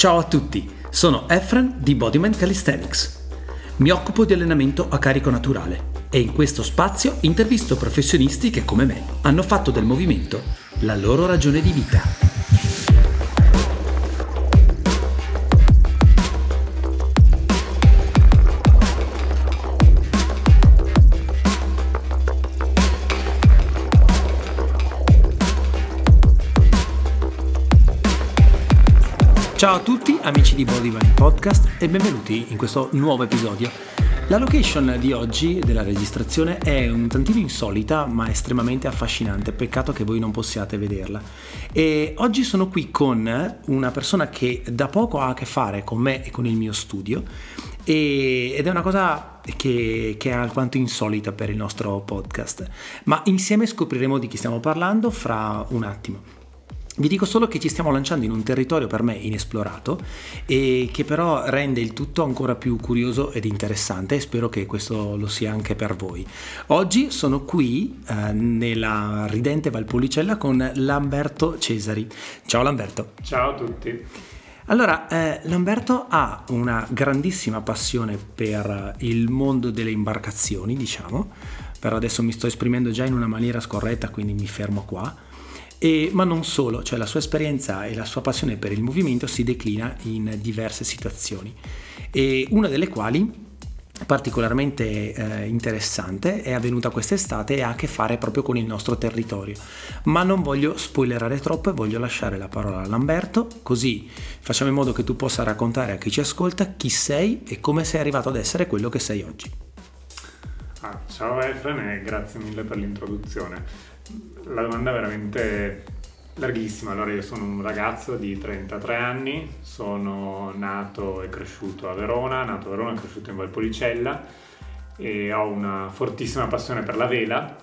Ciao a tutti, sono Efren di Bodyman Calisthenics. Mi occupo di allenamento a carico naturale e in questo spazio intervisto professionisti che come me hanno fatto del movimento la loro ragione di vita. Ciao a tutti amici di Bodyvine Podcast e benvenuti in questo nuovo episodio. La location di oggi della registrazione è un tantino insolita ma estremamente affascinante, peccato che voi non possiate vederla. E oggi sono qui con una persona che da poco ha a che fare con me e con il mio studio e, ed è una cosa che, che, è alquanto insolita per il nostro podcast, ma insieme scopriremo di chi stiamo parlando fra un attimo. Vi dico solo che ci stiamo lanciando in un territorio per me inesplorato e che però rende il tutto ancora più curioso ed interessante e spero che questo lo sia anche per voi. Oggi sono qui eh, nella ridente Valpolicella con Lamberto Cesari. Ciao Lamberto. Ciao a tutti. Allora, eh, Lamberto ha una grandissima passione per il mondo delle imbarcazioni, diciamo, però adesso mi sto esprimendo già in una maniera scorretta, quindi mi fermo qua e, ma non solo, cioè la sua esperienza e la sua passione per il movimento si declina in diverse situazioni, e una delle quali particolarmente eh, interessante è avvenuta quest'estate e ha a che fare proprio con il nostro territorio. Ma non voglio spoilerare troppo e voglio lasciare la parola a Lamberto, così facciamo in modo che tu possa raccontare a chi ci ascolta chi sei e come sei arrivato ad essere quello che sei oggi. Ah, ciao Efren e grazie mille per l'introduzione la domanda è veramente larghissima. Allora, io sono un ragazzo di 33 anni, sono nato e cresciuto a Verona, nato a Verona e cresciuto in Valpolicella e ho una fortissima passione per la vela,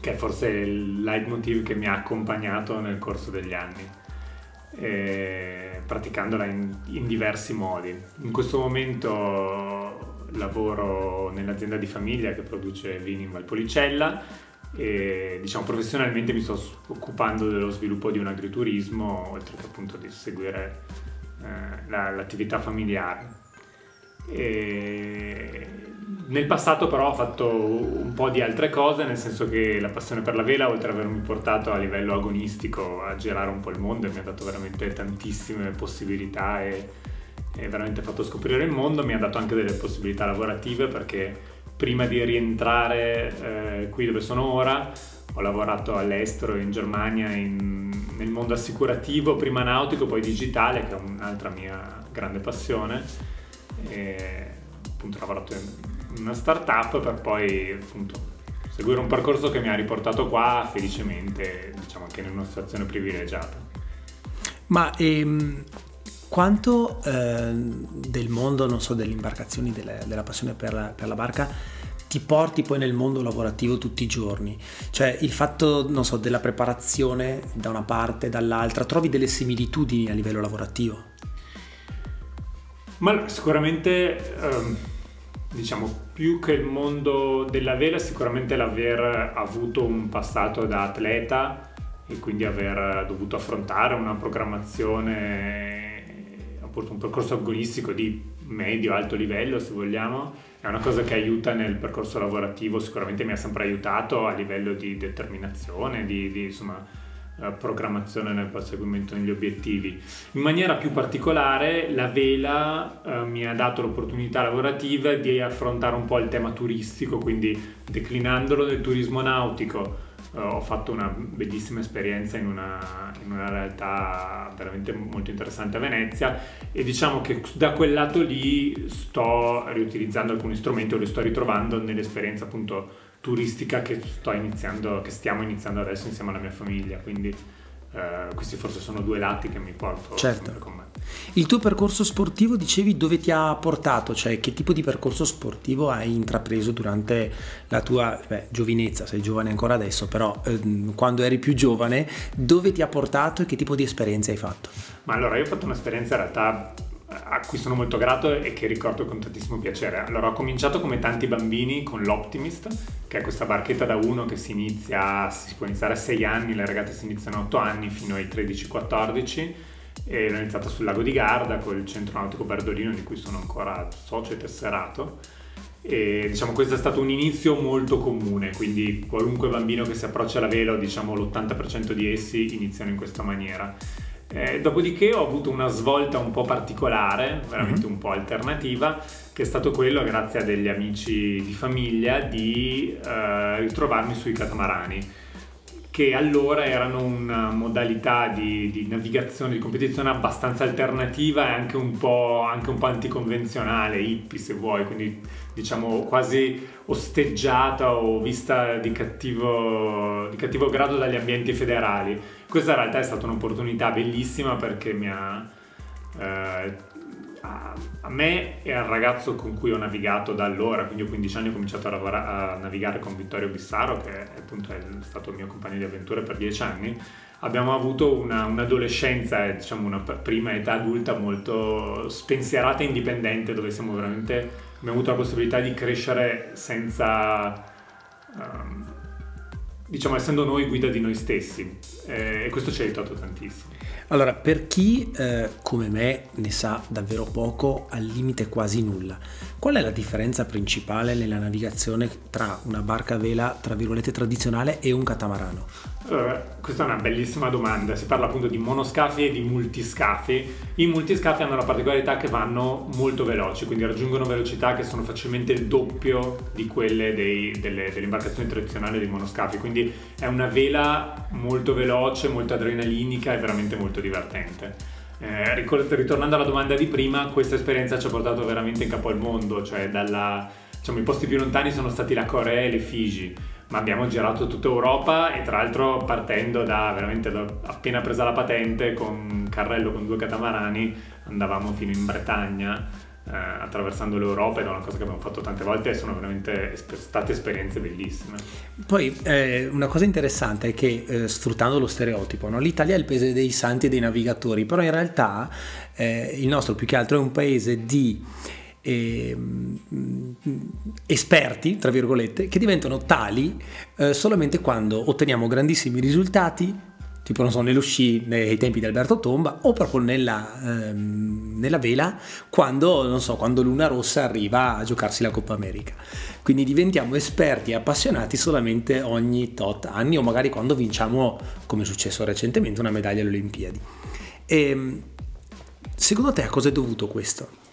che è forse il leitmotiv che mi ha accompagnato nel corso degli anni. praticandola in, in diversi modi. In questo momento lavoro nell'azienda di famiglia che produce vini in Valpolicella e diciamo professionalmente mi sto occupando dello sviluppo di un agriturismo oltre che appunto di seguire eh, la, l'attività familiare. E nel passato però ho fatto un po' di altre cose, nel senso che la passione per la vela, oltre ad avermi portato a livello agonistico a girare un po' il mondo, mi ha dato veramente tantissime possibilità e, e veramente fatto scoprire il mondo, mi ha dato anche delle possibilità lavorative perché prima di rientrare eh, qui dove sono ora ho lavorato all'estero in Germania in, nel mondo assicurativo, prima nautico, poi digitale, che è un'altra mia grande passione. E, appunto ho lavorato in una startup per poi appunto seguire un percorso che mi ha riportato qua felicemente, diciamo anche in una situazione privilegiata. Ma ehm, quanto eh, del mondo, non so, delle imbarcazioni, delle, della passione per la, per la, barca ti porti poi nel mondo lavorativo tutti i giorni? Cioè il fatto, non so, della preparazione da una parte, dall'altra, trovi delle similitudini a livello lavorativo? Ma sicuramente, ehm, diciamo, più che il mondo della vela, sicuramente l'aver avuto un passato da atleta e quindi aver dovuto affrontare una programmazione un percorso agonistico di medio-alto livello, se vogliamo, è una cosa che aiuta nel percorso lavorativo, sicuramente mi ha sempre aiutato a livello di determinazione, di, di insomma, eh, programmazione nel perseguimento degli obiettivi. In maniera più particolare la vela eh, mi ha dato l'opportunità lavorativa di affrontare un po' il tema turistico, quindi declinandolo nel turismo nautico ho fatto una bellissima esperienza in una, in una, realtà veramente molto interessante a Venezia e diciamo che da quel lato lì sto riutilizzando alcuni strumenti o li sto ritrovando nell'esperienza appunto turistica che, sto iniziando, che stiamo iniziando adesso insieme alla mia famiglia, quindi eh, questi forse sono due lati che mi porto certo. con me. Il tuo percorso sportivo, dicevi, dove ti ha portato? Cioè, che tipo di percorso sportivo hai intrapreso durante la tua beh, giovinezza? Sei giovane ancora adesso, però ehm, quando eri più giovane, dove ti ha portato e che tipo di esperienze hai fatto? Ma allora, io ho fatto un'esperienza in realtà a cui sono molto grato e che ricordo con tantissimo piacere. Allora, ho cominciato come tanti bambini con l'Optimist, che è questa barchetta da uno che si inizia, si può iniziare a 6 anni, le regate si iniziano a 8 anni fino ai 13-14 e l'ho iniziata sul lago di Garda col centro nautico Bardolino di cui sono ancora socio e tesserato e diciamo questo è stato un inizio molto comune, quindi qualunque bambino che si approccia alla vela, diciamo l'80% di essi iniziano in questa maniera. Eh, dopodiché ho avuto una svolta un po' particolare, veramente mm-hmm. un po' alternativa, che è stato quello, grazie a degli amici di famiglia, di eh, ritrovarmi sui catamarani che allora erano una modalità di, di, navigazione, di competizione abbastanza alternativa e anche un, po', anche un po' anticonvenzionale, hippie se vuoi, quindi diciamo quasi osteggiata o vista di cattivo, di cattivo grado dagli ambienti federali. Questa in realtà è stata un'opportunità bellissima perché mi ha... Eh, a me e al ragazzo con cui ho navigato da allora, quindi ho 15 anni ho cominciato a, lavorare, a navigare con Vittorio Bissaro, che è, appunto è stato il mio compagno di avventure per 10 anni, abbiamo avuto una, un'adolescenza e diciamo una prima età adulta molto spensierata e indipendente, dove siamo veramente, abbiamo avuto la possibilità di crescere senza... Um, diciamo essendo noi guida di noi stessi eh, e questo ci ha aiutato tantissimo. Allora, per chi eh, come me ne sa davvero poco, al limite quasi nulla, qual è la differenza principale nella navigazione tra una barca a vela, tra virgolette, tradizionale e un catamarano? Allora, questa è una bellissima domanda. Si parla appunto di monoscafi e di multiscafi. I multiscafi hanno la particolarità che vanno molto veloci, quindi raggiungono velocità che sono facilmente il doppio di quelle dei, delle, delle imbarcazioni tradizionali dei monoscafi. Quindi è una vela molto veloce, molto adrenalinica e veramente molto divertente. Eh, ritornando alla domanda di prima, questa esperienza ci ha portato veramente in capo al mondo, cioè dalla, diciamo, i posti più lontani sono stati la Corea e le Figi ma abbiamo girato tutta Europa e tra l'altro partendo da veramente da, appena presa la patente con un carrello con due catamarani andavamo fino in Bretagna eh, attraversando l'Europa ed è una cosa che abbiamo fatto tante volte e sono veramente state esperienze bellissime. Poi eh, una cosa interessante è che eh, sfruttando lo stereotipo, no? l'Italia è il paese dei santi e dei navigatori, però in realtà eh, il nostro più che altro è un paese di eh, esperti, tra virgolette, che diventano tali eh, solamente quando otteniamo grandissimi risultati, tipo non so, nello sci nei tempi di Alberto Tomba, o proprio nella, ehm, nella vela, quando, non so, quando Luna Rossa arriva a giocarsi la Coppa America. Quindi diventiamo esperti e appassionati solamente ogni tot anni o magari quando vinciamo, come è successo recentemente, una medaglia alle Olimpiadi. E, ehm, secondo te a cosa è dovuto questo?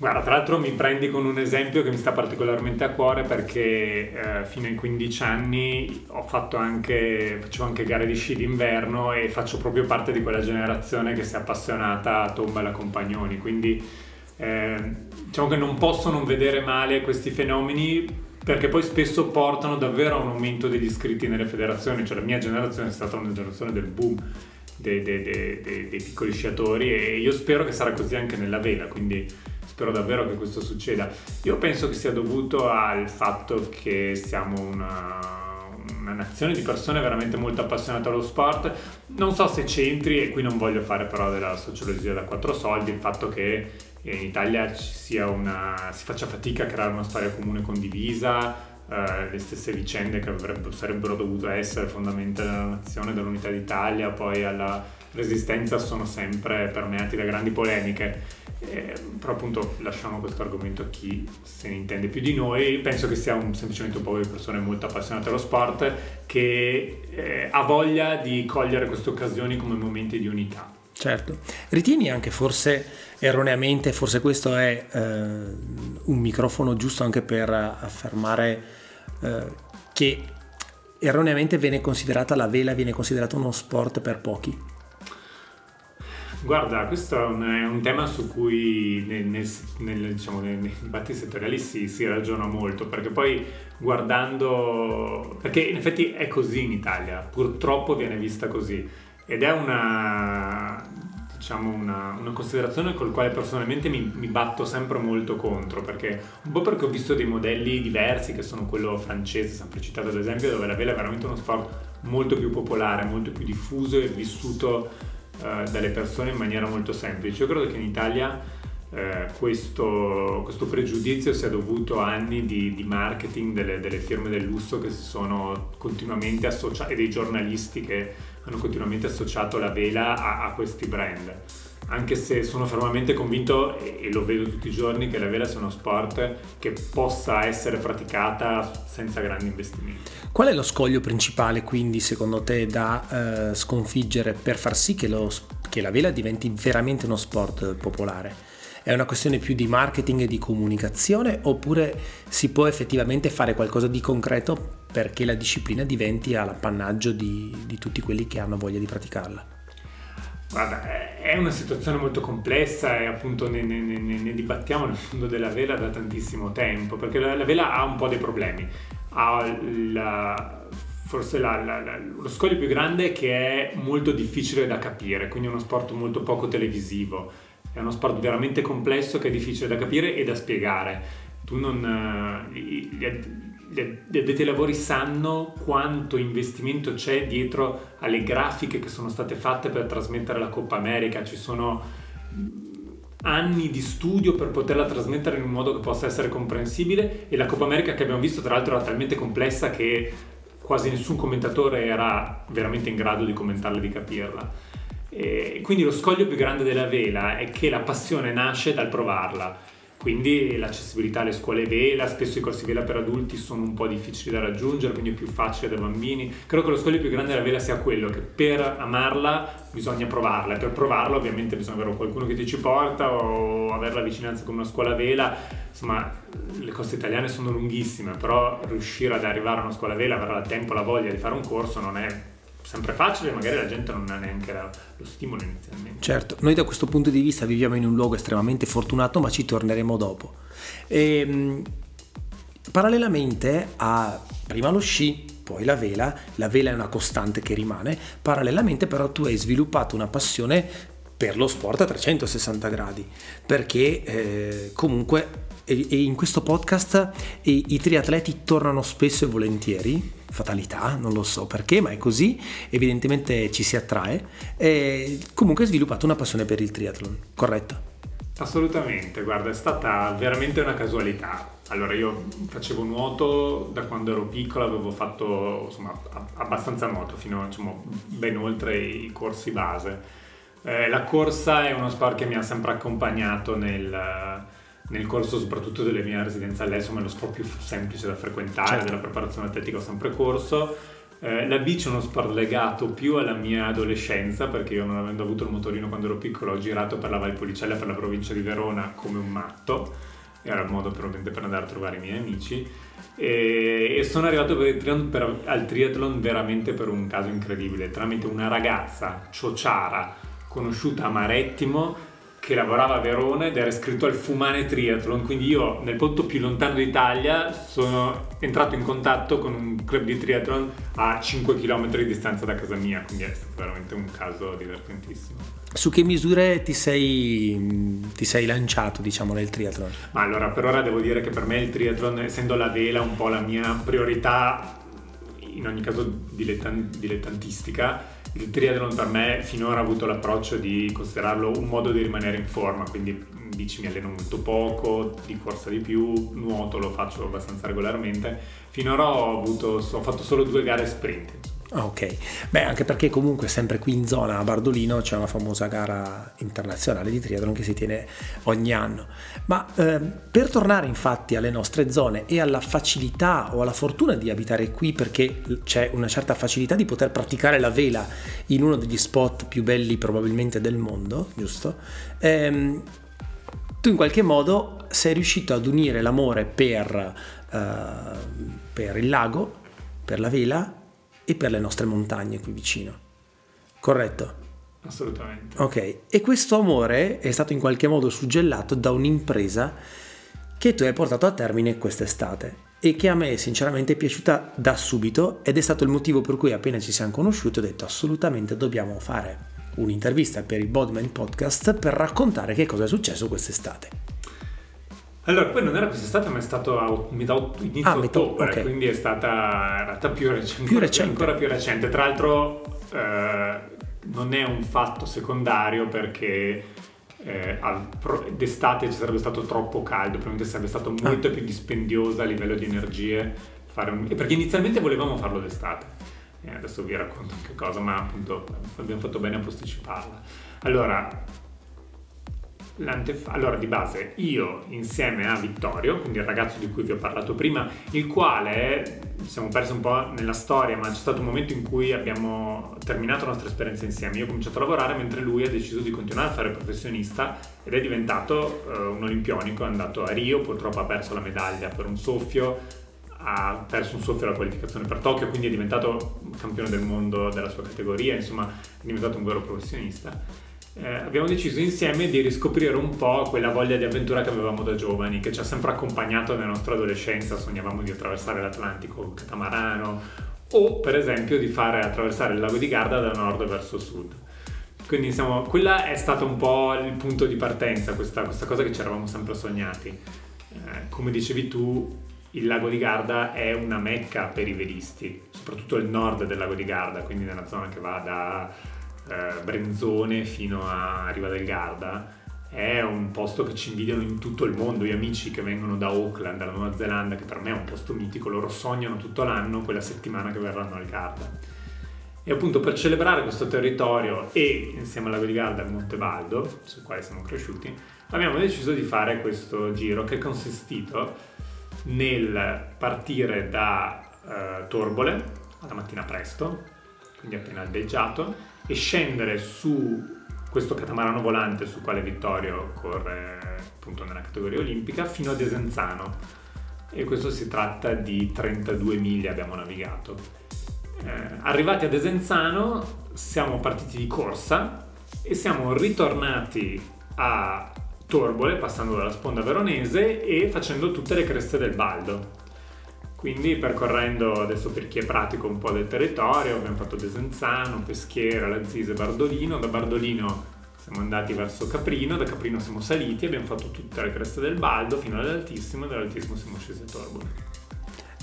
Guarda, tra l'altro mi prendi con un esempio che mi sta particolarmente a cuore perché eh, fino ai 15 anni ho fatto anche, facevo anche gare di sci d'inverno e faccio proprio parte di quella generazione che si è appassionata a tomba e a compagnoni, quindi eh, diciamo che non posso non vedere male questi fenomeni perché poi spesso portano davvero a un aumento degli iscritti nelle federazioni, cioè la mia generazione è stata una generazione del boom dei, dei, dei, dei piccoli sciatori e io spero che sarà così anche nella vela, quindi spero davvero che questo succeda. Io penso che sia dovuto al fatto che siamo una, una nazione di persone veramente molto appassionate allo sport. Non so se c'entri, e qui non voglio fare però della sociologia da quattro soldi, il fatto che in Italia ci sia una, si faccia fatica a creare una storia comune condivisa, Uh, le stesse vicende che sarebbero dovute essere fondamentate della nazione, dall'unità d'Italia, poi alla resistenza, sono sempre permeati da grandi polemiche. Eh, però appunto lasciamo questo argomento a chi se ne intende più di noi, penso che sia un, semplicemente un po' di persone molto appassionate allo sport che eh, ha voglia di cogliere queste occasioni come momenti di unità. Certo, ritieni anche forse erroneamente, forse questo è eh, un microfono giusto anche per affermare eh, che erroneamente viene considerata la vela, viene considerata uno sport per pochi. Guarda, questo è un, tema su cui nel, nel, nel, diciamo, nei dibattiti settoriali si, si, ragiona molto, perché poi guardando... perché in effetti è così in Italia, purtroppo viene vista così, ed è una, diciamo, una, una considerazione con la quale personalmente mi, mi, batto sempre molto contro, perché un po' perché ho visto dei modelli diversi, che sono quello francese, sempre citato ad esempio, dove la vela è veramente uno sport molto più popolare, molto più diffuso e vissuto eh, dalle persone in maniera molto semplice. Io credo che in Italia eh, questo, questo, pregiudizio sia dovuto a anni di, di marketing delle, delle, firme del lusso che si sono continuamente associate, e dei giornalisti che hanno continuamente associato la vela a, a questi brand anche se sono fermamente convinto, e lo vedo tutti i giorni, che la vela sia uno sport che possa essere praticata senza grandi investimenti. Qual è lo scoglio principale quindi secondo te da eh, sconfiggere per far sì che, lo, che la vela diventi veramente uno sport popolare? È una questione più di marketing e di comunicazione oppure si può effettivamente fare qualcosa di concreto perché la disciplina diventi all'appannaggio di, di tutti quelli che hanno voglia di praticarla? Guarda, è una situazione molto complessa e appunto ne, ne, ne, ne, dibattiamo nel mondo della vela da tantissimo tempo, perché la, la vela ha un po' dei problemi. Ha la, forse la, lo scoglio più grande è che è molto difficile da capire, quindi è uno sport molto poco televisivo. È uno sport veramente complesso che è difficile da capire e da spiegare. Tu non... Gli, addetti ai lavori sanno quanto investimento c'è dietro alle grafiche che sono state fatte per trasmettere la Coppa America, ci sono anni di studio per poterla trasmettere in un modo che possa essere comprensibile e la Coppa America che abbiamo visto tra l'altro era talmente complessa che quasi nessun commentatore era veramente in grado di commentarla e di capirla. E quindi lo scoglio più grande della vela è che la passione nasce dal provarla quindi l'accessibilità alle scuole vela, spesso i corsi vela per adulti sono un po' difficili da raggiungere, quindi è più facile da bambini. Credo che lo scoglio più grande della vela sia quello che per amarla bisogna provarla e per provarla ovviamente bisogna avere qualcuno che ti ci porta o avere la vicinanza con una scuola vela. Insomma, le coste italiane sono lunghissime, però riuscire ad arrivare a una scuola vela, avere il tempo, la voglia di fare un corso non è sempre facile, magari la gente non ha neanche lo stimolo inizialmente. Certo, noi da questo punto di vista viviamo in un luogo estremamente fortunato, ma ci torneremo dopo. E, ehm, parallelamente a prima lo sci, poi la vela, la vela è una costante che rimane, parallelamente però tu hai sviluppato una passione per lo sport a 360 gradi, perché eh, comunque e, in questo podcast i, i triatleti tornano spesso e volentieri, fatalità, non lo so perché, ma è così, evidentemente ci si attrae, e comunque hai sviluppato una passione per il triathlon, corretto? Assolutamente, guarda, è stata veramente una casualità. Allora, io facevo nuoto da quando ero piccolo, avevo fatto insomma, abbastanza nuoto, fino diciamo, ben oltre i corsi base. Eh, la corsa è uno sport che mi ha sempre accompagnato nel, nel corso soprattutto delle mie residenze all'estero, ma è lo sport più semplice da frequentare, certo. della preparazione atletica ho sempre corso. Eh, la bici è uno sport legato più alla mia adolescenza, perché io non avendo avuto il motorino quando ero piccolo ho girato per la Valpolicella, per la provincia di Verona come un matto, era il modo per, per andare a trovare i miei amici e, e sono arrivato per, per, al triathlon veramente per un caso incredibile, tramite una ragazza, Ciociara, conosciuta a Marettimo, che lavorava a Verona ed era iscritto al Fumane Triathlon, quindi io nel punto più lontano d'Italia sono entrato in contatto con un club di triathlon a 5 km di distanza da casa mia, quindi è stato veramente un caso divertentissimo. Su che misure ti sei, ti sei lanciato, diciamo, nel triathlon? Ma allora, per ora devo dire che per me il triathlon, essendo la vela un po' la mia priorità, in ogni caso dilettan- dilettantistica, il triathlon per me finora ha avuto l'approccio di considerarlo un modo di rimanere in forma, quindi bici mi alleno molto poco, di corsa di più, nuoto lo faccio abbastanza regolarmente. Finora ho, avuto, ho fatto solo due gare sprint. Ah, ok, beh anche perché comunque sempre qui in zona a Bardolino c'è una famosa gara internazionale di triathlon che si tiene ogni anno. Ma eh, per tornare infatti alle nostre zone e alla facilità o alla fortuna di abitare qui perché c'è una certa facilità di poter praticare la vela in uno degli spot più belli probabilmente del mondo, giusto? Ehm, tu in qualche modo sei riuscito ad unire l'amore per, uh, per il lago, per la vela e per le nostre montagne qui vicino. Corretto? Assolutamente. Ok, e questo amore è stato in qualche modo suggellato da un'impresa che tu hai portato a termine quest'estate e che a me sinceramente è piaciuta da subito ed è stato il motivo per cui appena ci siamo conosciuti ho detto assolutamente dobbiamo fare un'intervista per il Bodman Podcast per raccontare che cosa è successo quest'estate. Allora, poi non era quest'estate, ma è stato a metà, inizio ah, ottobre, okay. quindi è stata in realtà più recente, più recente. ancora più recente. Tra l'altro eh, non è un fatto secondario perché eh, d'estate ci sarebbe stato troppo caldo, probabilmente sarebbe stato ah. molto ah. più dispendiosa a livello di energie. Un... perché inizialmente volevamo farlo d'estate e adesso vi racconto che cosa, ma appunto abbiamo fatto bene a posticiparla. Allora, allora, di base, io insieme a Vittorio, quindi il ragazzo di cui vi ho parlato prima, il quale siamo persi un po' nella storia, ma c'è stato un momento in cui abbiamo terminato la nostra esperienza insieme. Io ho cominciato a lavorare mentre lui ha deciso di continuare a fare professionista ed è diventato uh, un olimpionico, è andato a Rio, purtroppo ha perso la medaglia per un soffio, ha perso un soffio alla qualificazione per Tokyo, quindi è diventato campione del mondo della sua categoria, insomma è diventato un vero professionista eh, abbiamo deciso insieme di riscoprire un po' quella voglia di avventura che avevamo da giovani, che ci ha sempre accompagnato nella nostra adolescenza, sognavamo di attraversare l'Atlantico con catamarano o per esempio di fare attraversare il lago di Garda da nord verso sud. Quindi insomma, quella è stato un po' il punto di partenza, questa, questa cosa che ci eravamo sempre sognati. Eh, come dicevi tu, il lago di Garda è una mecca per i velisti, soprattutto il nord del lago di Garda, quindi nella zona che va da eh, Brenzone fino a Riva del Garda è un posto che ci invidiano in tutto il mondo, gli amici che vengono da Auckland, dalla Nuova Zelanda, che per me è un posto mitico, loro sognano tutto l'anno quella settimana che verranno al Garda. E appunto per celebrare questo territorio e insieme al lago di Garda il Monte Baldo, sul quale siamo cresciuti, abbiamo deciso di fare questo giro che è consistito nel partire da eh, Torbole alla mattina presto, quindi appena aldeggiato, e scendere su questo catamarano volante sul quale Vittorio corre appunto nella categoria olimpica fino a Desenzano e questo si tratta di 32 miglia abbiamo navigato. Eh, arrivati a Desenzano siamo partiti di corsa e siamo ritornati a Torbole passando dalla sponda veronese e facendo tutte le creste del Baldo. Quindi percorrendo adesso per chi è pratico un po' del territorio, abbiamo fatto Desenzano, Peschiera, Lazzise, Bardolino, da Bardolino siamo andati verso Caprino, da Caprino siamo saliti, abbiamo fatto tutte le creste del Baldo fino all'Altissimo e dall'Altissimo siamo scesi a Torbole.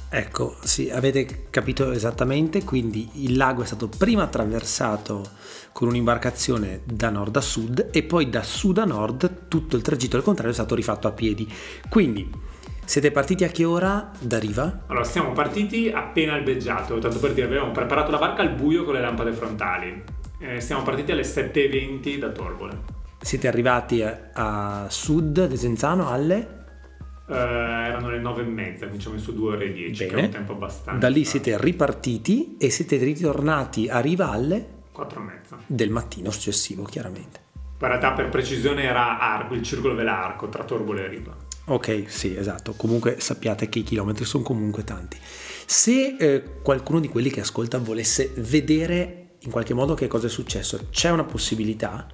Ecco, sì, avete capito esattamente, quindi il lago è stato prima attraversato con un'imbarcazione da nord a sud e poi da sud a nord tutto il tragitto al contrario è stato rifatto a piedi. Quindi siete partiti a che ora da Riva? Allora, siamo partiti appena albeggiato, tanto per dire, avevamo preparato la barca al buio con le lampade frontali. Eh, siamo partiti alle 7.20 da Torbole. Siete arrivati a, sud, ad Esenzano, alle? Uh, erano le 9 e mezza, quindi ci ho messo 2 ore e 10, Bene. che è un tempo abbastanza. Da lì siete ripartiti e siete ritornati a Riva alle? 4 e mezza. Del mattino successivo, chiaramente. In realtà per precisione era arco, il circolo dell'arco tra Torbole e Riva. Ok, sì, esatto. Comunque sappiate che i chilometri sono comunque tanti. Se eh, qualcuno di quelli che ascolta volesse vedere in qualche modo che cosa è successo, c'è una possibilità?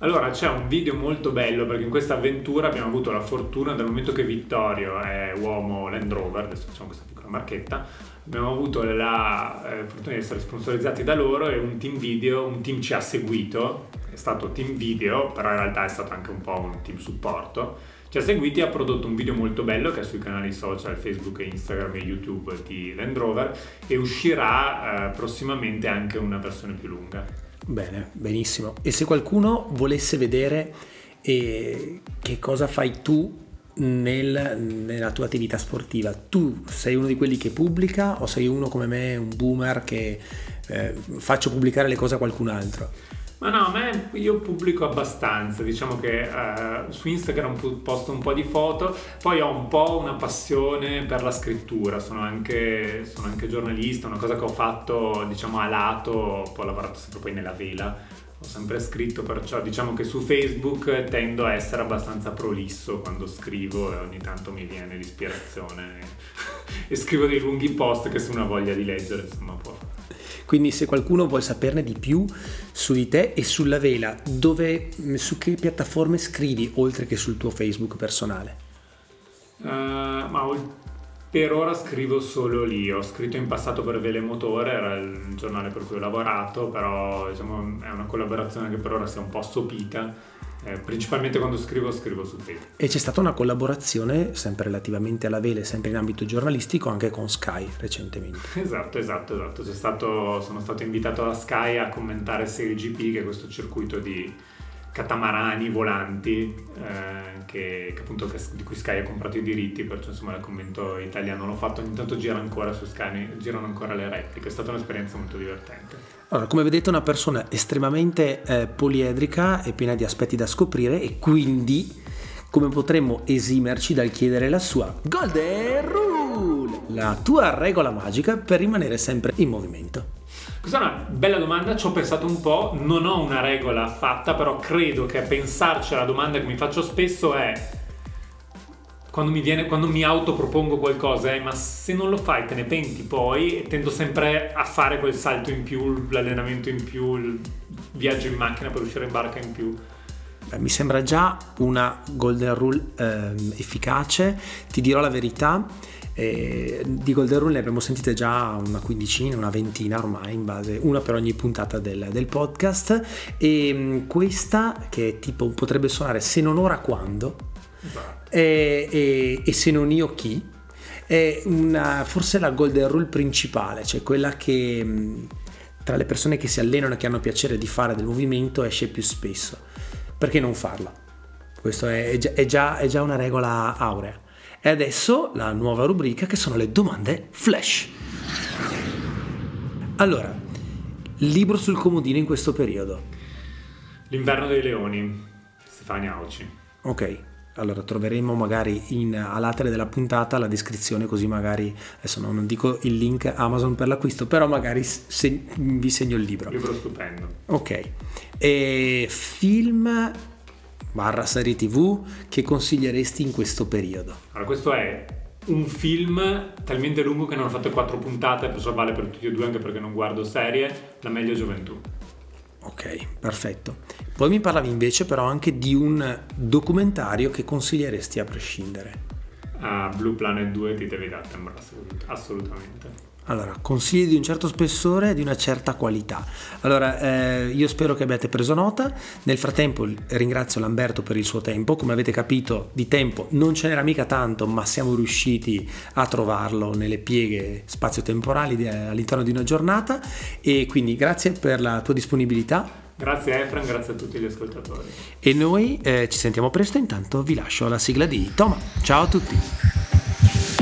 Allora c'è un video molto bello perché in questa avventura abbiamo avuto la fortuna dal momento che Vittorio è uomo Land Rover, adesso facciamo questa piccola marchetta, abbiamo avuto la eh, fortuna di essere sponsorizzati da loro e un team video, un team ci ha seguito, stato team video, però in realtà è stato anche un po' un team supporto ci ha seguiti e ha prodotto un video molto bello che è sui canali social Facebook, Instagram e YouTube di Land Rover e uscirà eh, prossimamente anche una versione più lunga. Bene, benissimo. E se qualcuno volesse vedere eh, che cosa fai tu nel, nella tua attività sportiva, tu sei uno di quelli che pubblica o sei uno come me, un boomer che eh, faccio pubblicare le cose a qualcun altro? Ma no, a me io pubblico abbastanza, diciamo che uh, su Instagram posto un po' di foto, poi ho un po' una passione per la scrittura, sono anche, sono anche giornalista, una cosa che ho fatto diciamo a lato, poi ho lavorato sempre poi nella vela, ho sempre scritto, perciò diciamo che su Facebook tendo a essere abbastanza prolisso quando scrivo e ogni tanto mi viene l'ispirazione e scrivo dei lunghi post che se uno ha voglia di leggere insomma può quindi se qualcuno vuole saperne di più su di te e sulla vela, dove, su che piattaforme scrivi oltre che sul tuo Facebook personale? Uh, ma per ora scrivo solo lì, ho scritto in passato per Vele Motore, era il giornale per cui ho lavorato, però diciamo, è una collaborazione che per ora si è un po' assopita eh, principalmente quando scrivo, scrivo su Facebook. E c'è stata una collaborazione, sempre relativamente alla vele, sempre in ambito giornalistico, anche con Sky recentemente. Esatto, esatto, esatto. Stato, sono stato invitato da Sky a commentare Serie GP, che è questo circuito di catamarani volanti eh, che, che, appunto di cui Sky ha comprato i diritti, perciò insomma il commento italiano l'ho fatto, ogni tanto gira ancora su Sky, girano ancora le repliche, è stata un'esperienza molto divertente. Allora, come vedete una persona estremamente eh, poliedrica e piena di aspetti da scoprire e quindi come potremmo esimerci dal chiedere la sua Golden Rule, la tua regola magica per rimanere sempre in movimento. Questa è una bella domanda, ci ho pensato un po', non ho una regola fatta, però credo che pensarci alla domanda che mi faccio spesso è quando mi, viene, quando mi autopropongo qualcosa è ma se non lo fai te ne penti poi e tendo sempre a fare quel salto in più, l'allenamento in più, il viaggio in macchina per uscire in barca in più. Beh, mi sembra già una golden rule eh, efficace, ti dirò la verità eh, di Golden Rule ne abbiamo sentite già una quindicina, una ventina ormai, in base, una per ogni puntata del, del podcast. E mm, questa, che tipo potrebbe suonare se non ora quando, esatto. E, e, e se non io chi, è una, forse la Golden Rule principale, cioè quella che mm, tra le persone che si allenano e che hanno piacere di fare del movimento esce più spesso. Perché non farla? Questa è, è, già, è già una regola aurea. E adesso la nuova rubrica che sono le domande flash. Allora, libro sul comodino in questo periodo. L'inverno dei leoni, Stefania Auci. Ok, allora troveremo magari in, all'atere della puntata la descrizione così magari, adesso non dico il link Amazon per l'acquisto, però magari se, vi segno il libro. Libro stupendo. Ok, e film barra serie tv che consiglieresti in questo periodo? Allora, questo è un film talmente lungo che non ho fatto quattro puntate, perciò vale per tutti e due anche perché non guardo serie, La meglio gioventù. Ok, perfetto. Poi mi parlavi invece però anche di un documentario che consiglieresti a prescindere. Uh, Blue Planet 2 di David Attenborough, assolutamente. Allora, consigli di un certo spessore e di una certa qualità. Allora, eh, io spero che abbiate preso nota. Nel frattempo ringrazio Lamberto per il suo tempo. Come avete capito, di tempo non ce n'era mica tanto, ma siamo riusciti a trovarlo nelle pieghe spazio-temporali all'interno di una giornata. E quindi grazie per la tua disponibilità. Grazie Efran, grazie a tutti gli ascoltatori. E noi eh, ci sentiamo presto, intanto vi lascio la sigla di Toma. Ciao a tutti.